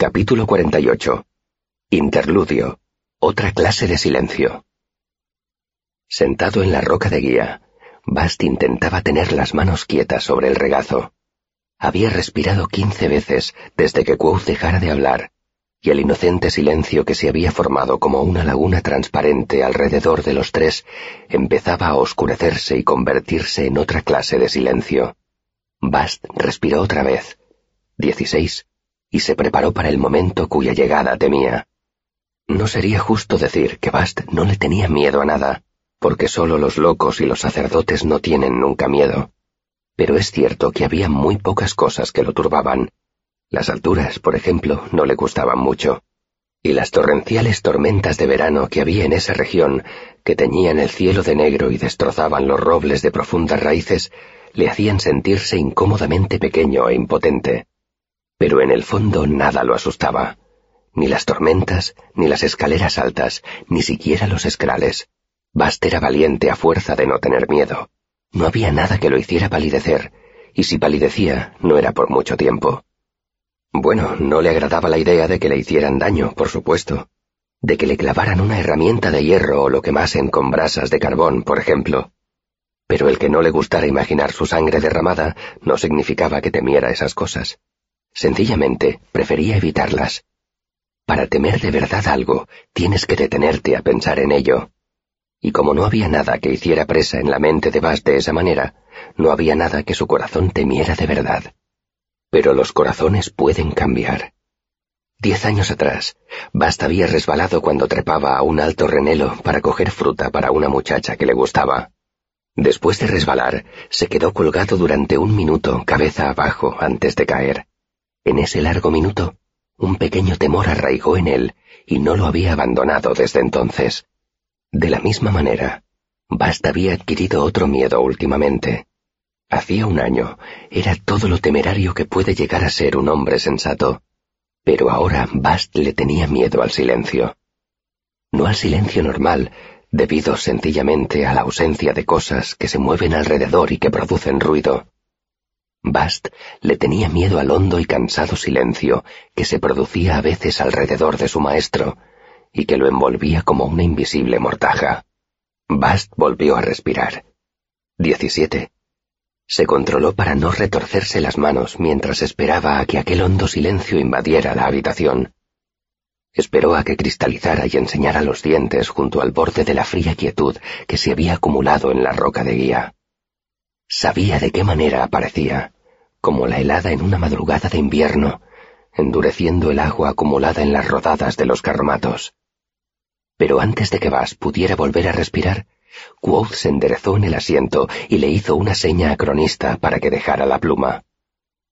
Capítulo 48. Interludio. Otra clase de silencio. Sentado en la roca de guía, Bast intentaba tener las manos quietas sobre el regazo. Había respirado quince veces desde que Quoth dejara de hablar, y el inocente silencio que se había formado como una laguna transparente alrededor de los tres empezaba a oscurecerse y convertirse en otra clase de silencio. Bast respiró otra vez. Dieciséis y se preparó para el momento cuya llegada temía. No sería justo decir que Bast no le tenía miedo a nada, porque solo los locos y los sacerdotes no tienen nunca miedo. Pero es cierto que había muy pocas cosas que lo turbaban. Las alturas, por ejemplo, no le gustaban mucho. Y las torrenciales tormentas de verano que había en esa región, que teñían el cielo de negro y destrozaban los robles de profundas raíces, le hacían sentirse incómodamente pequeño e impotente pero en el fondo nada lo asustaba. Ni las tormentas, ni las escaleras altas, ni siquiera los escrales. Bast era valiente a fuerza de no tener miedo. No había nada que lo hiciera palidecer, y si palidecía, no era por mucho tiempo. Bueno, no le agradaba la idea de que le hicieran daño, por supuesto. De que le clavaran una herramienta de hierro o lo quemasen con brasas de carbón, por ejemplo. Pero el que no le gustara imaginar su sangre derramada no significaba que temiera esas cosas. Sencillamente, prefería evitarlas. Para temer de verdad algo, tienes que detenerte a pensar en ello. Y como no había nada que hiciera presa en la mente de Bast de esa manera, no había nada que su corazón temiera de verdad. Pero los corazones pueden cambiar. Diez años atrás, Bast había resbalado cuando trepaba a un alto renelo para coger fruta para una muchacha que le gustaba. Después de resbalar, se quedó colgado durante un minuto cabeza abajo antes de caer. En ese largo minuto, un pequeño temor arraigó en él y no lo había abandonado desde entonces. De la misma manera, Bast había adquirido otro miedo últimamente. Hacía un año era todo lo temerario que puede llegar a ser un hombre sensato, pero ahora Bast le tenía miedo al silencio. No al silencio normal, debido sencillamente a la ausencia de cosas que se mueven alrededor y que producen ruido, Bast le tenía miedo al hondo y cansado silencio que se producía a veces alrededor de su maestro y que lo envolvía como una invisible mortaja. Bast volvió a respirar. Diecisiete. Se controló para no retorcerse las manos mientras esperaba a que aquel hondo silencio invadiera la habitación. Esperó a que cristalizara y enseñara los dientes junto al borde de la fría quietud que se había acumulado en la roca de guía. Sabía de qué manera aparecía, como la helada en una madrugada de invierno, endureciendo el agua acumulada en las rodadas de los carromatos. Pero antes de que Vas pudiera volver a respirar, Quoth se enderezó en el asiento y le hizo una seña a Cronista para que dejara la pluma.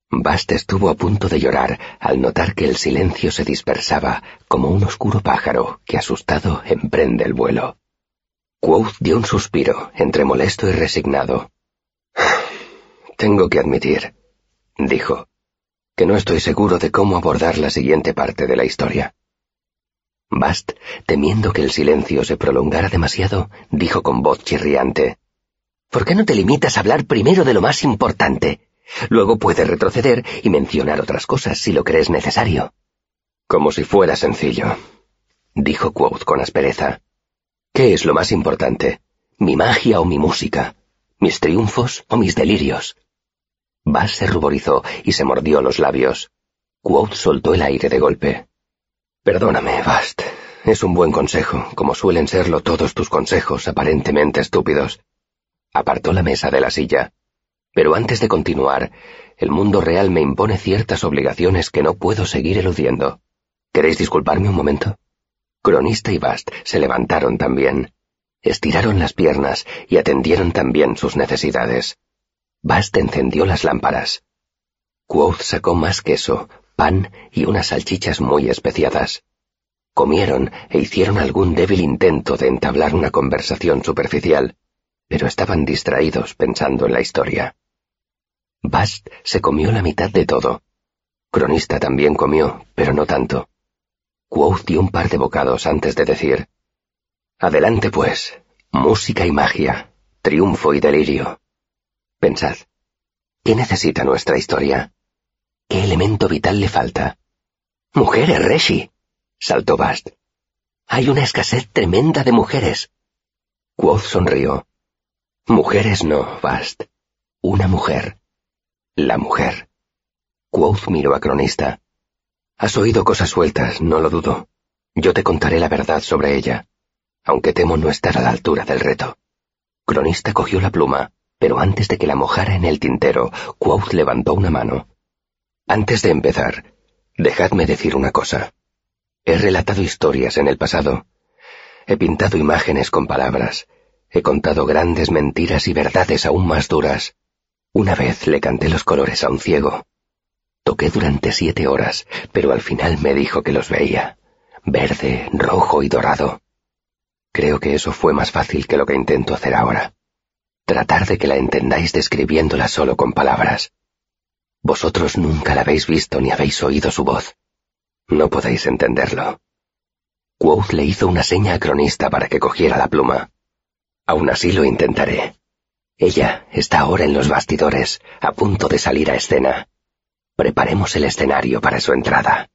Bast estuvo a punto de llorar al notar que el silencio se dispersaba como un oscuro pájaro que asustado emprende el vuelo. Quoth dio un suspiro, entre molesto y resignado. Tengo que admitir, dijo, que no estoy seguro de cómo abordar la siguiente parte de la historia. Bast, temiendo que el silencio se prolongara demasiado, dijo con voz chirriante, ¿Por qué no te limitas a hablar primero de lo más importante? Luego puedes retroceder y mencionar otras cosas si lo crees necesario. Como si fuera sencillo, dijo Quoth con aspereza. ¿Qué es lo más importante? ¿Mi magia o mi música? ¿Mis triunfos o mis delirios? Bass se ruborizó y se mordió los labios. Quoth soltó el aire de golpe. Perdóname, Bast. Es un buen consejo, como suelen serlo todos tus consejos aparentemente estúpidos. Apartó la mesa de la silla. Pero antes de continuar, el mundo real me impone ciertas obligaciones que no puedo seguir eludiendo. ¿Queréis disculparme un momento? Cronista y Bast se levantaron también. Estiraron las piernas y atendieron también sus necesidades. Bast encendió las lámparas. Quoth sacó más queso, pan y unas salchichas muy especiadas. Comieron e hicieron algún débil intento de entablar una conversación superficial, pero estaban distraídos pensando en la historia. Bast se comió la mitad de todo. Cronista también comió, pero no tanto. Quoth dio un par de bocados antes de decir, Adelante pues, música y magia, triunfo y delirio. Pensad, ¿qué necesita nuestra historia? ¿Qué elemento vital le falta? Mujeres, Reshi, saltó Bast. Hay una escasez tremenda de mujeres. Quoth sonrió. Mujeres no, Bast. Una mujer. La mujer. Quoth miró a Cronista. Has oído cosas sueltas, no lo dudo. Yo te contaré la verdad sobre ella, aunque temo no estar a la altura del reto. Cronista cogió la pluma, pero antes de que la mojara en el tintero, Quoth levantó una mano. Antes de empezar, dejadme decir una cosa. He relatado historias en el pasado. He pintado imágenes con palabras. He contado grandes mentiras y verdades aún más duras. Una vez le canté los colores a un ciego. Toqué durante siete horas, pero al final me dijo que los veía. Verde, rojo y dorado. Creo que eso fue más fácil que lo que intento hacer ahora. Tratar de que la entendáis describiéndola solo con palabras. Vosotros nunca la habéis visto ni habéis oído su voz. No podéis entenderlo. Quoth le hizo una seña a Cronista para que cogiera la pluma. Aún así lo intentaré. Ella está ahora en los bastidores, a punto de salir a escena. Preparemos el escenario para su entrada.